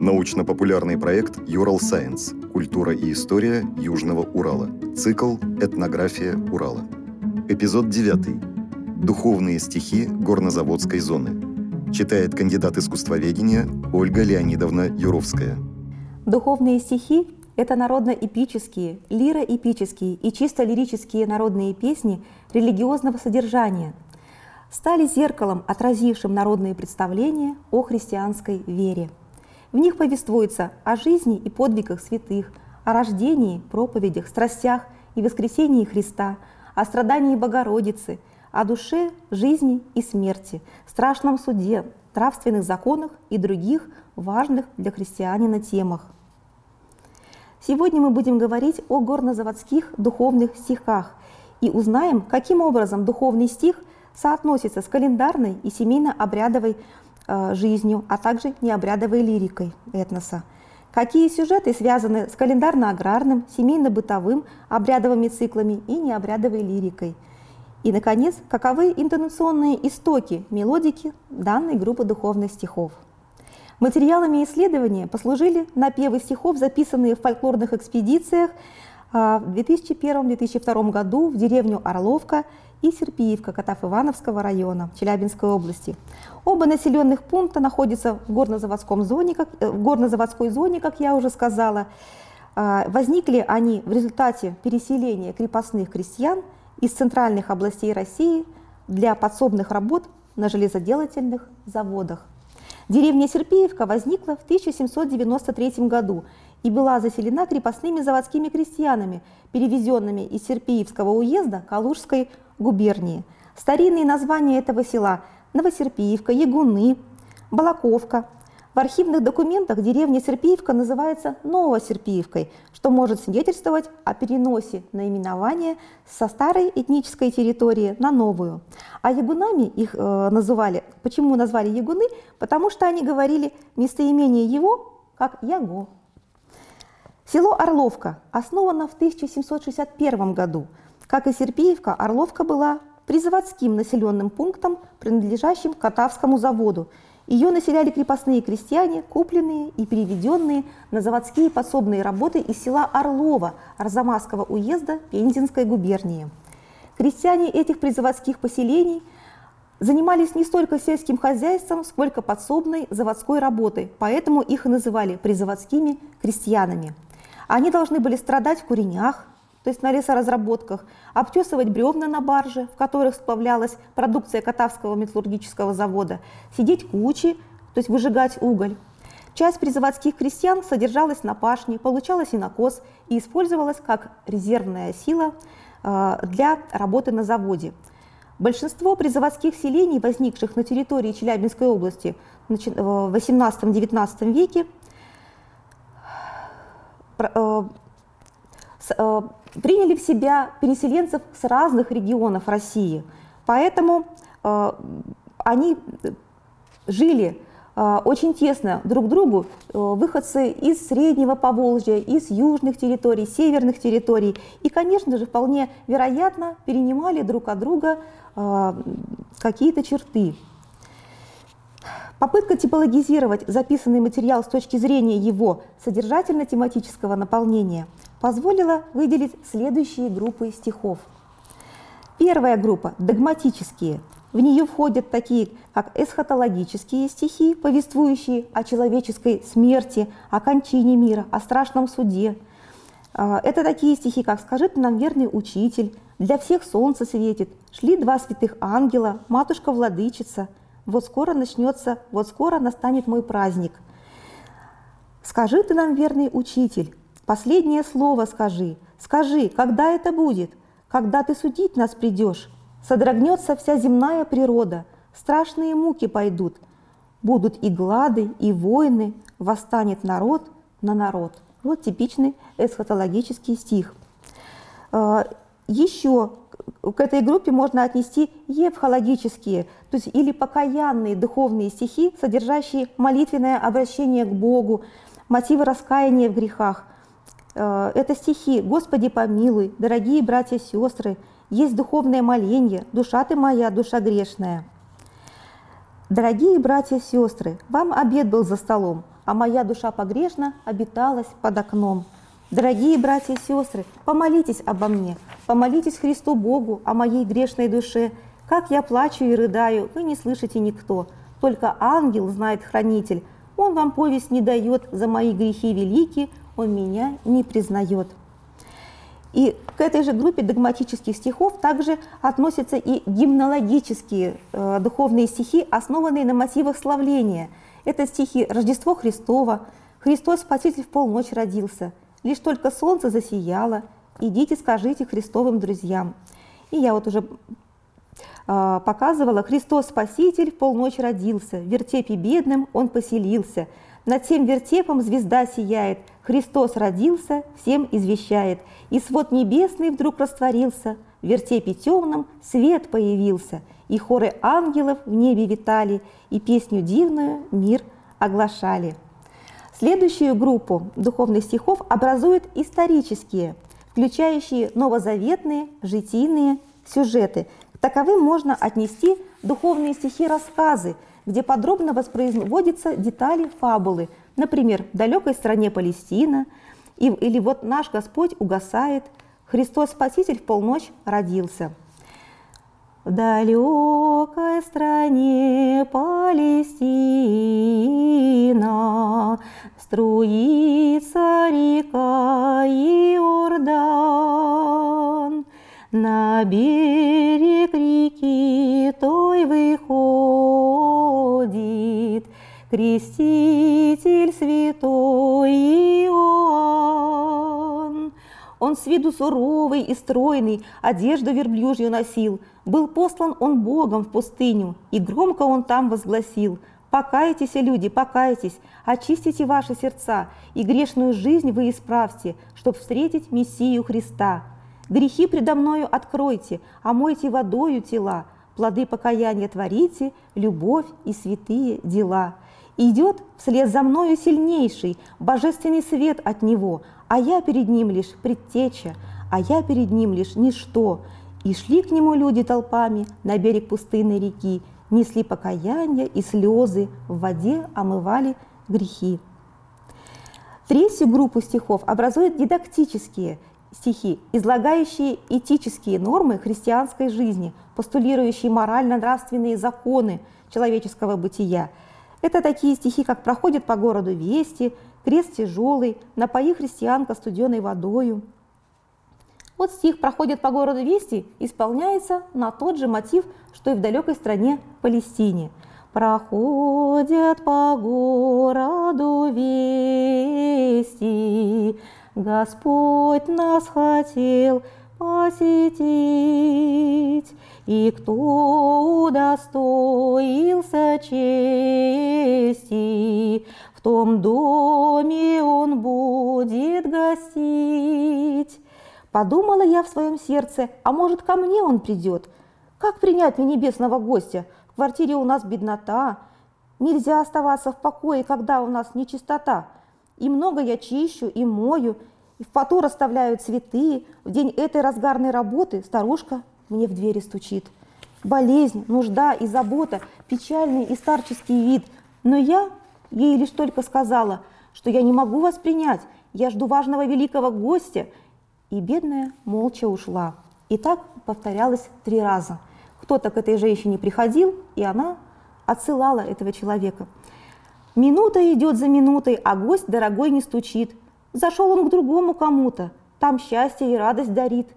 Научно-популярный проект «Юрал Сайенс. Культура и история Южного Урала». Цикл «Этнография Урала». Эпизод 9. Духовные стихи горнозаводской зоны. Читает кандидат искусствоведения Ольга Леонидовна Юровская. Духовные стихи – это народно-эпические, лиро-эпические и чисто лирические народные песни религиозного содержания – стали зеркалом, отразившим народные представления о христианской вере. В них повествуется о жизни и подвигах святых, о рождении, проповедях, страстях и воскресении Христа, о страдании Богородицы, о душе, жизни и смерти, страшном суде, нравственных законах и других важных для христианина темах. Сегодня мы будем говорить о горнозаводских духовных стихах и узнаем, каким образом духовный стих соотносится с календарной и семейно-обрядовой э, жизнью, а также необрядовой лирикой этноса. Какие сюжеты связаны с календарно-аграрным, семейно-бытовым, обрядовыми циклами и необрядовой лирикой. И, наконец, каковы интонационные истоки мелодики данной группы духовных стихов. Материалами исследования послужили напевы стихов, записанные в фольклорных экспедициях в 2001-2002 году в деревню Орловка и Серпиевка Катав-Ивановского района Челябинской области. Оба населенных пункта находятся в горнозаводском зоне, как, э, в горнозаводской зоне, как я уже сказала. А, возникли они в результате переселения крепостных крестьян из центральных областей России для подсобных работ на железоделательных заводах. Деревня Серпеевка возникла в 1793 году и была заселена крепостными заводскими крестьянами, перевезенными из Серпиевского уезда Калужской губернии. Старинные названия этого села – Новосерпиевка, Ягуны, Балаковка. В архивных документах деревня Серпиевка называется Новосерпиевкой, что может свидетельствовать о переносе наименования со старой этнической территории на новую. А ягунами их э, называли, почему назвали ягуны? Потому что они говорили местоимение его как яго. Село Орловка основано в 1761 году – как и Серпиевка, Орловка была призаводским населенным пунктом, принадлежащим Катавскому заводу. Ее населяли крепостные крестьяне, купленные и переведенные на заводские подсобные работы из села Орлова Арзамасского уезда Пензенской губернии. Крестьяне этих призаводских поселений занимались не столько сельским хозяйством, сколько подсобной заводской работой, поэтому их и называли призаводскими крестьянами. Они должны были страдать в куренях, то есть на лесоразработках, обтесывать бревна на барже, в которых сплавлялась продукция Катавского металлургического завода, сидеть кучи, то есть выжигать уголь. Часть призаводских крестьян содержалась на пашне, получала синокос и использовалась как резервная сила э, для работы на заводе. Большинство призаводских селений, возникших на территории Челябинской области в 18-19 веке, э, Э, приняли в себя переселенцев с разных регионов России. Поэтому э, они жили э, очень тесно друг другу выходцы из Среднего Поволжья, из южных территорий, северных территорий. И, конечно же, вполне вероятно перенимали друг от друга какие-то черты. Попытка типологизировать записанный материал с точки зрения его содержательно-тематического наполнения позволила выделить следующие группы стихов. Первая группа – догматические. В нее входят такие, как эсхатологические стихи, повествующие о человеческой смерти, о кончине мира, о страшном суде. А, это такие стихи, как «Скажи нам, верный учитель», «Для всех солнце светит», «Шли два святых ангела», «Матушка-владычица», «Вот скоро начнется», «Вот скоро настанет мой праздник». «Скажи ты нам, верный учитель», Последнее слово скажи. Скажи, когда это будет? Когда ты судить нас придешь? Содрогнется вся земная природа, страшные муки пойдут. Будут и глады, и войны, восстанет народ на народ. Вот типичный эсхатологический стих. А, Еще к этой группе можно отнести евхологические, то есть или покаянные духовные стихи, содержащие молитвенное обращение к Богу, мотивы раскаяния в грехах, Э, это стихи «Господи помилуй», «Дорогие братья и сестры», «Есть духовное моленье», «Душа ты моя, душа грешная». Дорогие братья и сестры, вам обед был за столом, а моя душа погрешна обиталась под окном. Дорогие братья и сестры, помолитесь обо мне, помолитесь Христу Богу о моей грешной душе. Как я плачу и рыдаю, вы не слышите никто. Только ангел знает хранитель. Он вам повесть не дает, за мои грехи велики, он меня не признает. И к этой же группе догматических стихов также относятся и гимнологические э, духовные стихи, основанные на мотивах славления. Это стихи «Рождество Христово», «Христос Спаситель в полночь родился», «Лишь только солнце засияло», «Идите, скажите Христовым друзьям». И я вот уже э, показывала «Христос Спаситель в полночь родился, в вертепе бедным он поселился, над тем вертепом звезда сияет, Христос родился, всем извещает, и свод небесный вдруг растворился, в вертепе темном свет появился, и хоры ангелов в небе витали, и песню дивную мир оглашали. Следующую группу духовных стихов образуют исторические, включающие новозаветные, житийные сюжеты. К таковым можно отнести духовные стихи-рассказы – где подробно воспроизводятся детали фабулы, например, в далекой стране Палестина, или вот наш Господь угасает, Христос Спаситель в полночь родился. В далекой стране Палестина струится река Иордан, на берег реки той выходит креститель святой Иоанн. Он с виду суровый и стройный, одежду верблюжью носил. Был послан он Богом в пустыню, и громко он там возгласил «Покайтесь, люди, покайтесь, очистите ваши сердца, и грешную жизнь вы исправьте, чтоб встретить Мессию Христа». Грехи предо мною откройте, омойте водою тела, плоды покаяния творите, любовь и святые дела. Идет вслед за мною сильнейший, божественный свет от него, а я перед ним лишь предтеча, а я перед ним лишь ничто. И шли к нему люди толпами на берег пустынной реки, несли покаяние и слезы, в воде омывали грехи. Третью группу стихов образуют дидактические – стихи, излагающие этические нормы христианской жизни, постулирующие морально-нравственные законы человеческого бытия. Это такие стихи, как «Проходит по городу вести», «Крест тяжелый», «Напои христианка студеной водою». Вот стих «Проходит по городу вести» исполняется на тот же мотив, что и в далекой стране Палестине. «Проходят по городу вести», Господь нас хотел посетить, и кто удостоился чести, в том доме он будет гостить. Подумала я в своем сердце, а может ко мне он придет? Как принять мне небесного гостя? В квартире у нас беднота, нельзя оставаться в покое, когда у нас нечистота. И много я чищу и мою, и в поту расставляю цветы. В день этой разгарной работы старушка мне в двери стучит. Болезнь, нужда и забота, печальный и старческий вид. Но я ей лишь только сказала, что я не могу вас принять, я жду важного великого гостя. И бедная молча ушла. И так повторялось три раза. Кто-то к этой женщине приходил, и она отсылала этого человека. Минута идет за минутой, а гость дорогой не стучит. Зашел он к другому кому-то, там счастье и радость дарит.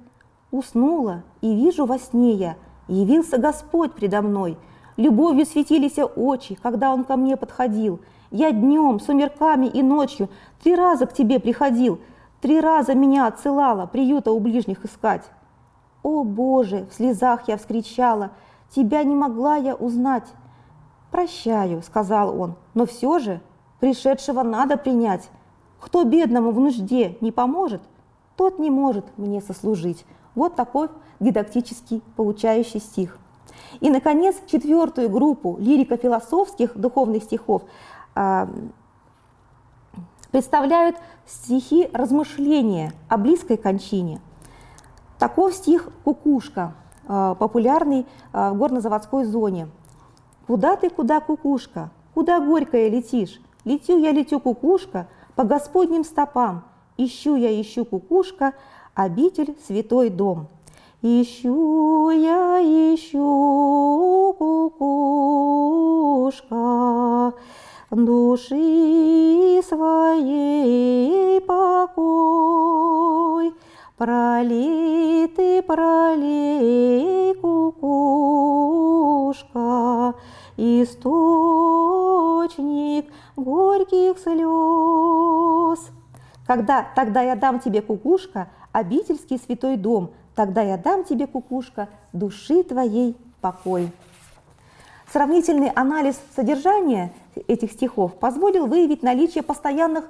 Уснула, и вижу во сне я, явился Господь предо мной. Любовью светились очи, когда он ко мне подходил. Я днем, сумерками и ночью три раза к тебе приходил, три раза меня отсылала приюта у ближних искать. О, Боже, в слезах я вскричала, тебя не могла я узнать. «Прощаю», — сказал он, — «но все же пришедшего надо принять. Кто бедному в нужде не поможет, тот не может мне сослужить». Вот такой дидактический получающий стих. И, наконец, четвертую группу лирико-философских духовных стихов э, представляют стихи размышления о близкой кончине. Таков стих «Кукушка», э, популярный э, в горнозаводской зоне – Куда ты, куда, кукушка? Куда горькая летишь? Летю я, летю, кукушка, по Господним стопам. Ищу я, ищу, кукушка, обитель, святой дом. Ищу я, ищу, кукушка, души своей покой. Пролей ты, пролей, кукушка, источник горьких слез. Когда тогда я дам тебе, кукушка, обительский святой дом, тогда я дам тебе, кукушка, души твоей покой. Сравнительный анализ содержания этих стихов позволил выявить наличие постоянных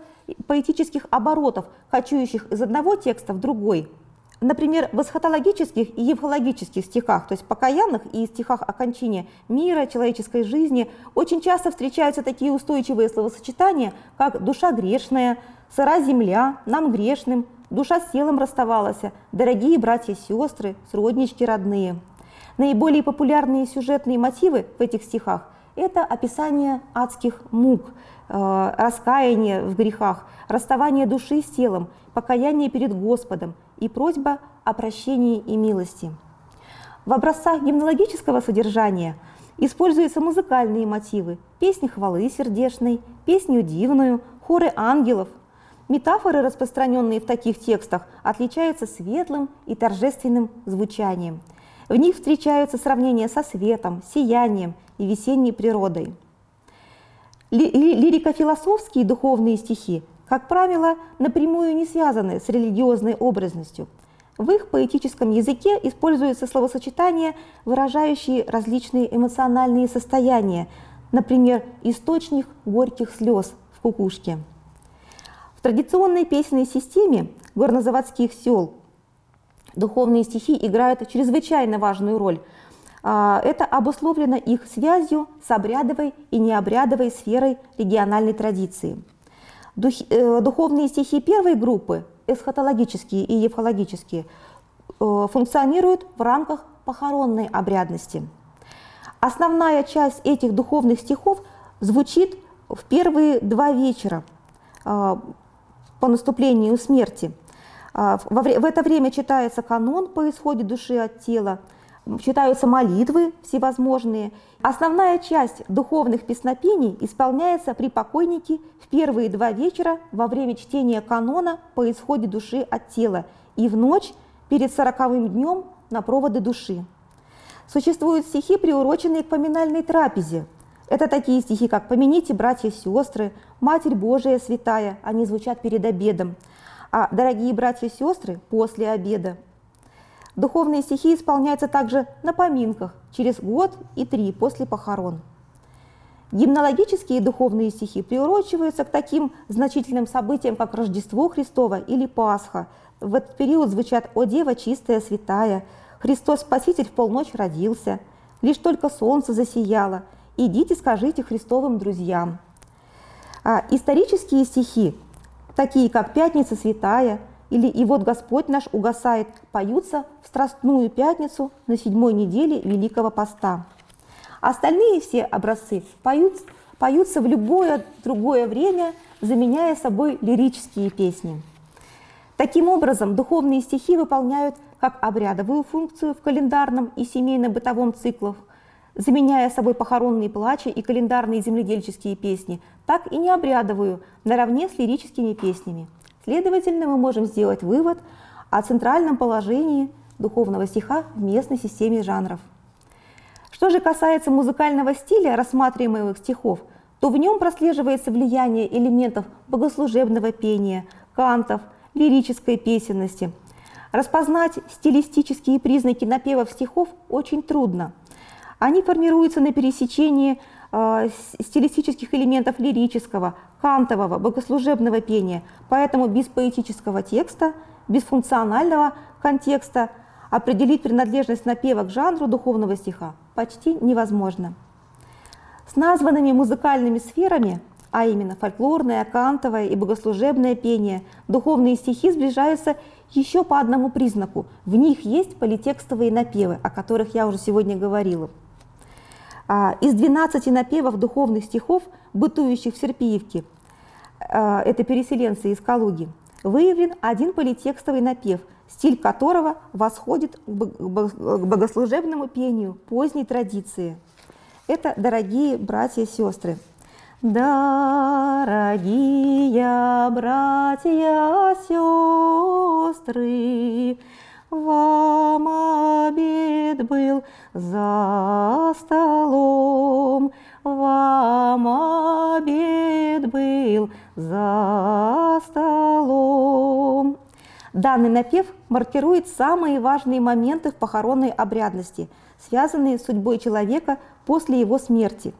поэтических оборотов, кочующих из одного текста в другой. Например, в эсхатологических и евхологических стихах, то есть покаянных и стихах о кончине мира, человеческой жизни, очень часто встречаются такие устойчивые словосочетания, как «душа грешная», «сыра земля», «нам грешным», «душа с телом расставалась», «дорогие братья и сестры», «сроднички родные». Наиболее популярные сюжетные мотивы в этих стихах – это описание адских мук, э, раскаяние в грехах, расставание души с телом, покаяние перед Господом и просьба о прощении и милости. В образцах гимнологического содержания используются музыкальные мотивы – песни хвалы сердечной, песню дивную, хоры ангелов. Метафоры, распространенные в таких текстах, отличаются светлым и торжественным звучанием – в них встречаются сравнения со светом, сиянием и весенней природой. Лирико-философские духовные стихи, как правило, напрямую не связаны с религиозной образностью. В их поэтическом языке используются словосочетания, выражающие различные эмоциональные состояния, например, источник горьких слез в кукушке. В традиционной песенной системе горнозаводских сел духовные стихи играют чрезвычайно важную роль. А, это обусловлено их связью с обрядовой и необрядовой сферой региональной традиции. Э, духовные стихи первой группы, эсхатологические и евхологические, э, функционируют в рамках похоронной обрядности. Основная часть этих духовных стихов звучит в первые два вечера а, по наступлению смерти – в это время читается канон по исходе души от тела, читаются молитвы всевозможные. Основная часть духовных песнопений исполняется при покойнике в первые два вечера во время чтения канона по исходе души от тела и в ночь перед сороковым днем на проводы души. Существуют стихи, приуроченные к поминальной трапезе. Это такие стихи, как «Помяните, братья и сестры», «Матерь Божия святая», они звучат перед обедом – а дорогие братья и сестры после обеда. Духовные стихи исполняются также на поминках через год и три после похорон. Гимнологические духовные стихи приурочиваются к таким значительным событиям, как Рождество Христово или Пасха. В этот период звучат «О Дева чистая, святая», «Христос Спаситель в полночь родился», «Лишь только солнце засияло», «Идите, скажите Христовым друзьям». А исторические стихи такие как «Пятница святая» или «И вот Господь наш угасает», поются в Страстную Пятницу на седьмой неделе Великого Поста. Остальные все образцы поют, поются в любое другое время, заменяя собой лирические песни. Таким образом, духовные стихи выполняют как обрядовую функцию в календарном и семейно-бытовом циклах – заменяя собой похоронные плачи и календарные земледельческие песни, так и необрядовую, наравне с лирическими песнями. Следовательно, мы можем сделать вывод о центральном положении духовного стиха в местной системе жанров. Что же касается музыкального стиля рассматриваемых стихов, то в нем прослеживается влияние элементов богослужебного пения, кантов, лирической песенности. Распознать стилистические признаки напевов стихов очень трудно – они формируются на пересечении э, стилистических элементов лирического, кантового, богослужебного пения, поэтому без поэтического текста, без функционального контекста определить принадлежность напева к жанру духовного стиха почти невозможно. С названными музыкальными сферами, а именно фольклорное, кантовое и богослужебное пение, духовные стихи сближаются еще по одному признаку. В них есть политекстовые напевы, о которых я уже сегодня говорила – из 12 напевов духовных стихов, бытующих в Серпиевке, а, это переселенцы из Калуги, выявлен один политекстовый напев, стиль которого восходит к богослужебному пению поздней традиции. Это «Дорогие братья и сестры». Дорогие братья, сестры, вам обед был за столом, вам обед был за столом. Данный напев маркирует самые важные моменты в похоронной обрядности, связанные с судьбой человека после его смерти.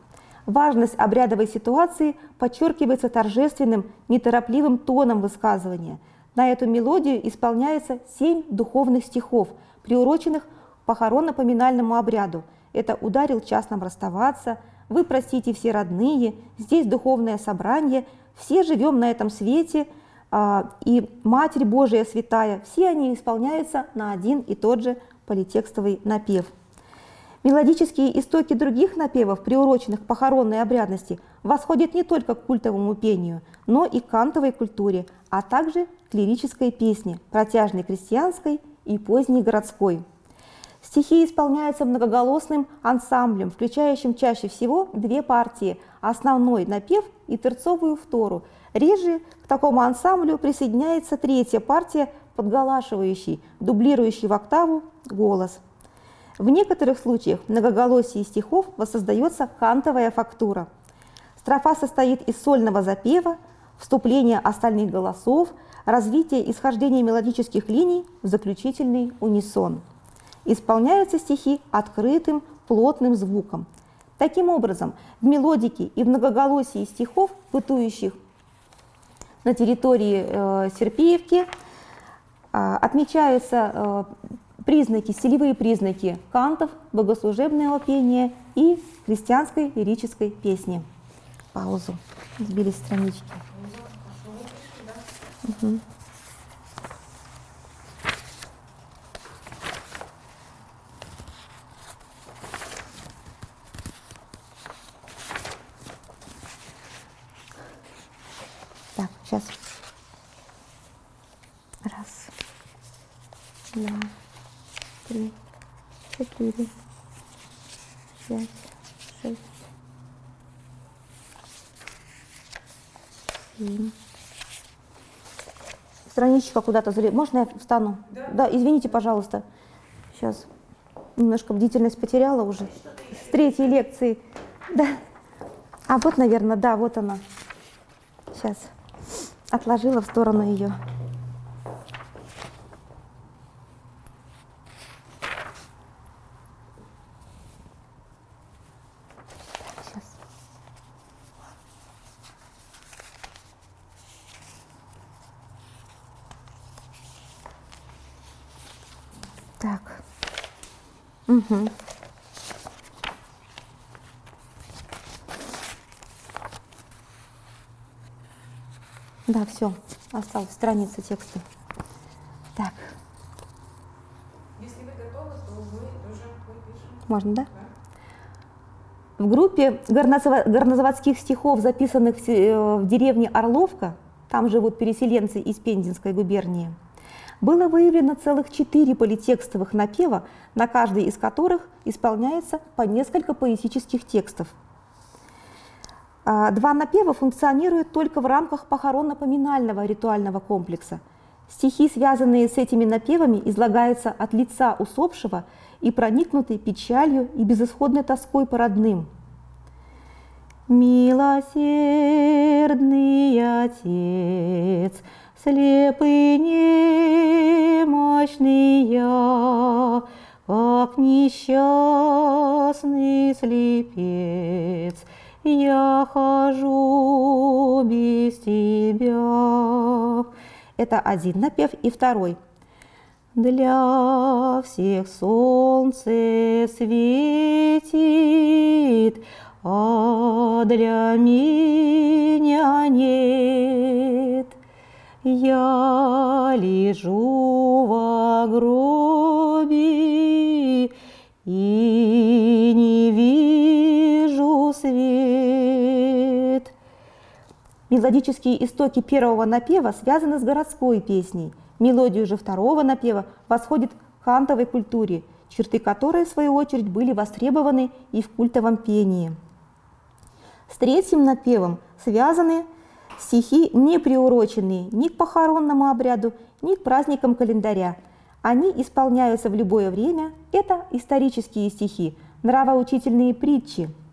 Важность обрядовой ситуации подчеркивается торжественным, неторопливым тоном высказывания – на эту мелодию исполняется семь духовных стихов, приуроченных похоронно-поминальному обряду. Это «Ударил час нам расставаться», «Вы простите все родные», «Здесь духовное собрание», «Все живем на этом свете», а, и «Матерь Божия святая». Все они исполняются на один и тот же политекстовый напев. Мелодические истоки других напевов, приуроченных к похоронной обрядности, восходят не только к культовому пению, но и к кантовой культуре, а также к лирической песне, протяжной крестьянской и поздней городской. Стихи исполняются многоголосным ансамблем, включающим чаще всего две партии – основной напев и терцовую втору. Реже к такому ансамблю присоединяется третья партия, подголашивающий, дублирующий в октаву голос – в некоторых случаях многоголосие стихов воссоздается кантовая фактура. Строфа состоит из сольного запева, вступления остальных голосов, развития исхождения мелодических линий в заключительный унисон. Исполняются стихи открытым, плотным звуком. Таким образом, в мелодике и многоголосии стихов, бытующих на территории э, Серпиевки, э, отмечаются э, признаки, стилевые признаки кантов, богослужебного пения и христианской лирической песни. Паузу. Сбились странички. Угу. Так, сейчас. Раз, два три, четыре, пять, шесть, семь. Страничка куда-то залез. Можно я встану? Да. да, извините, пожалуйста. Сейчас немножко бдительность потеряла уже. С третьей лекции. Да. А вот, наверное, да, вот она. Сейчас. Отложила в сторону ее. Угу. Да, все, осталась страница текста. Так. Если вы готовы, то мы уже пишем. Можно, да? да? В группе горнозаводских стихов, записанных в э, деревне Орловка, там живут переселенцы из Пензенской губернии, было выявлено целых четыре политекстовых напева, на каждый из которых исполняется по несколько поэтических текстов. А, два напева функционируют только в рамках похоронно-поминального ритуального комплекса. Стихи, связанные с этими напевами, излагаются от лица усопшего и проникнуты печалью и безысходной тоской по родным. «Милосердный Отец, слепый немощный я, как несчастный слепец, я хожу без тебя. Это один напев и второй. Для всех солнце светит, а для меня нет. Я лежу в гробе и не вижу свет. Мелодические истоки первого напева связаны с городской песней. Мелодию же второго напева восходит к хантовой культуре, черты которой, в свою очередь, были востребованы и в культовом пении. С третьим напевом связаны стихи, не приуроченные ни к похоронному обряду, ни к праздникам календаря. Они исполняются в любое время. Это исторические стихи, нравоучительные притчи –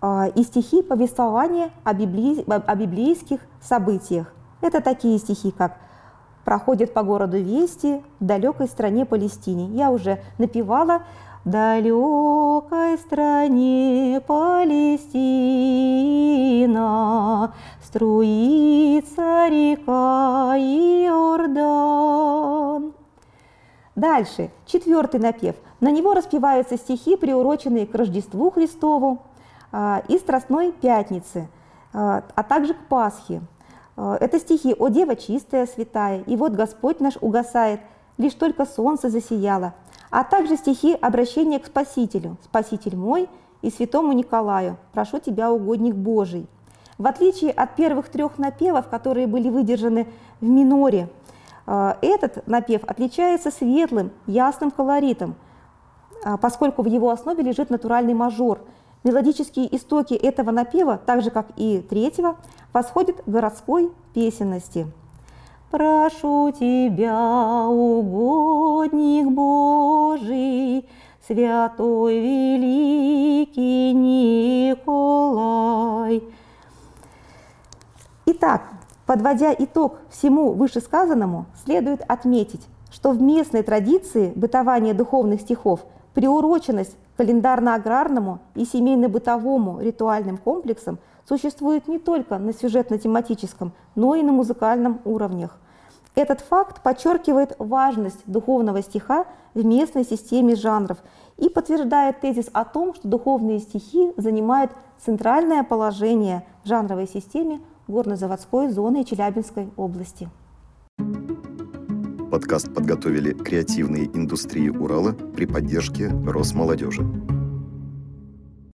а, и стихи повествования о, библи... о библейских событиях. Это такие стихи, как «Проходят по городу вести в далекой стране Палестине». Я уже напевала «В далекой стране Палестина струится река Иордан». Дальше, четвертый напев. На него распеваются стихи, приуроченные к Рождеству Христову, а, и Страстной Пятницы, а, а также к Пасхе. А, это стихи «О Дева чистая, святая», «И вот Господь наш угасает, лишь только солнце засияло», а также стихи обращения к Спасителю «Спаситель мой» и святому Николаю «Прошу тебя, угодник Божий». В отличие от первых трех напевов, которые были выдержаны в миноре, этот напев отличается светлым, ясным колоритом, поскольку в его основе лежит натуральный мажор – Мелодические истоки этого напева, так же как и третьего, восходят к городской песенности. Прошу тебя, угодник Божий, святой великий Николай. Итак, подводя итог всему вышесказанному, следует отметить, что в местной традиции бытования духовных стихов приуроченность календарно-аграрному и семейно-бытовому ритуальным комплексам существует не только на сюжетно-тематическом, но и на музыкальном уровнях. Этот факт подчеркивает важность духовного стиха в местной системе жанров и подтверждает тезис о том, что духовные стихи занимают центральное положение в жанровой системе горно-заводской зоны Челябинской области. Подкаст подготовили креативные индустрии Урала при поддержке Росмолодежи.